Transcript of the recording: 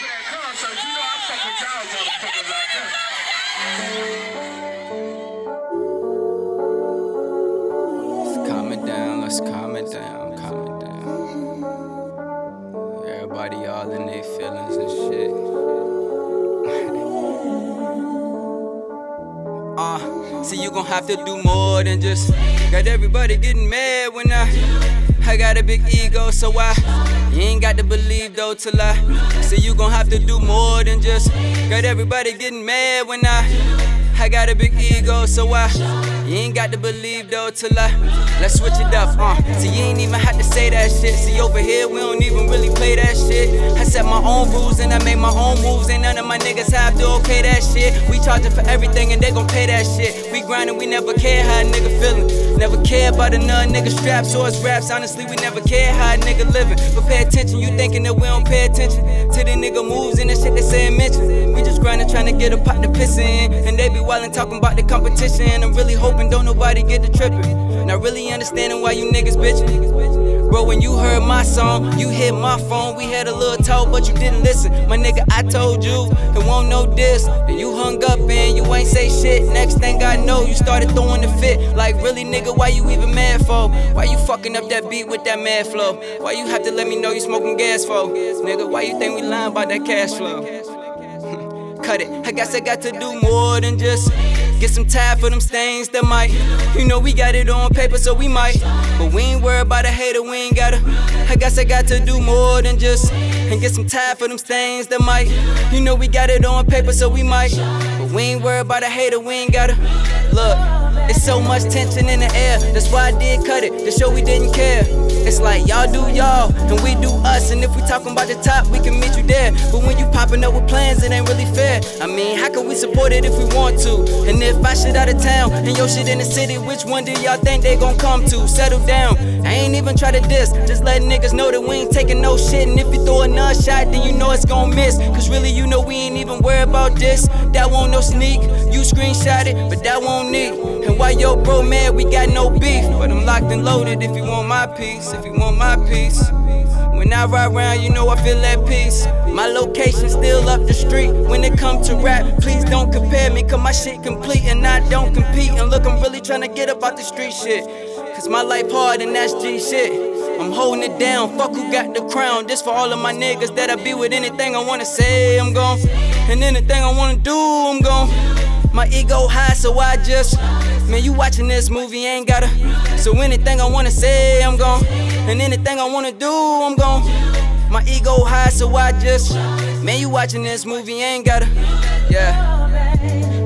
you. Let's calm it down, let's calm it down, calm it down. Everybody all in their feelings and shit. uh, see you gon' have to do more than just got everybody getting mad when I I got a big ego, so I you ain't got to believe though till I see you have to do more than just got everybody getting mad when I I got a big ego, so I you ain't got to believe though till I let's switch it up. Uh, see you ain't even had to say that shit. See over here we don't even really play that shit. I set my own rules and I make my own moves, and none of my niggas have to okay that shit. We charging for everything and they gon' pay that shit. We grinding, we never care how a nigga feelin'. Never care about another nigga straps or his raps. Honestly, we never care how a nigga living. But pay attention, you thinking that we don't pay attention to the nigga moves and the shit they say and mention. We just grinding, trying to get a pot to piss in, and they be wildin' talking about the competition. I'm really hoping don't nobody get the trippin'. Not really understanding why you niggas bitchin'. Bro, when you heard my song, you hit my phone. We had a little talk, but you didn't listen. My nigga, I told you, it won't no this. Then you hung up and you ain't say shit. Next thing I know, you started throwing the fit. Like, really, nigga, why you even mad for? Why you fucking up that beat with that mad flow? Why you have to let me know you smoking gas for? Nigga, why you think we lying about that cash flow? Cut it. I guess I got to do more than just get some time for them stains that might. You know, we got it on paper, so we might. But we ain't worried about a hater, we ain't gotta. I guess I got to do more than just and get some time for them stains that might. You know, we got it on paper, so we might. But we ain't worried about a hater, we ain't gotta. Look. It's so much tension in the air. That's why I did cut it to show we didn't care. It's like y'all do y'all and we do us. And if we talking about the top, we can meet you there. But when you popping up with plans, it ain't really fair. I mean, how can we support it if we want to? And if I shit out of town and your shit in the city, which one do y'all think they gon' come to? Settle down. I ain't even try to diss. Just let niggas know that we ain't taking no shit. And if you throw another shot, then you know it's gon' miss. Cause really, you know we ain't even worried about this. That won't no sneak. You screenshot it, but that won't need. And why yo bro mad, we got no beef. But I'm locked and loaded if you want my piece, if you want my piece. When I ride around, you know I feel at peace. My location still up the street. When it come to rap, please don't compare me, cause my shit complete and I don't compete. And look, I'm really trying to get up out the street shit. Cause my life hard and that's G shit. I'm holding it down, fuck who got the crown. This for all of my niggas that I be with anything I wanna say, I'm gone. And anything I wanna do, I'm gone. My ego high, so I just Man, you watching this movie, ain't gotta. So anything I wanna say, I'm gon' And anything I wanna do, I'm gon' My ego high, so I just. Man, you watching this movie, ain't gotta. Yeah.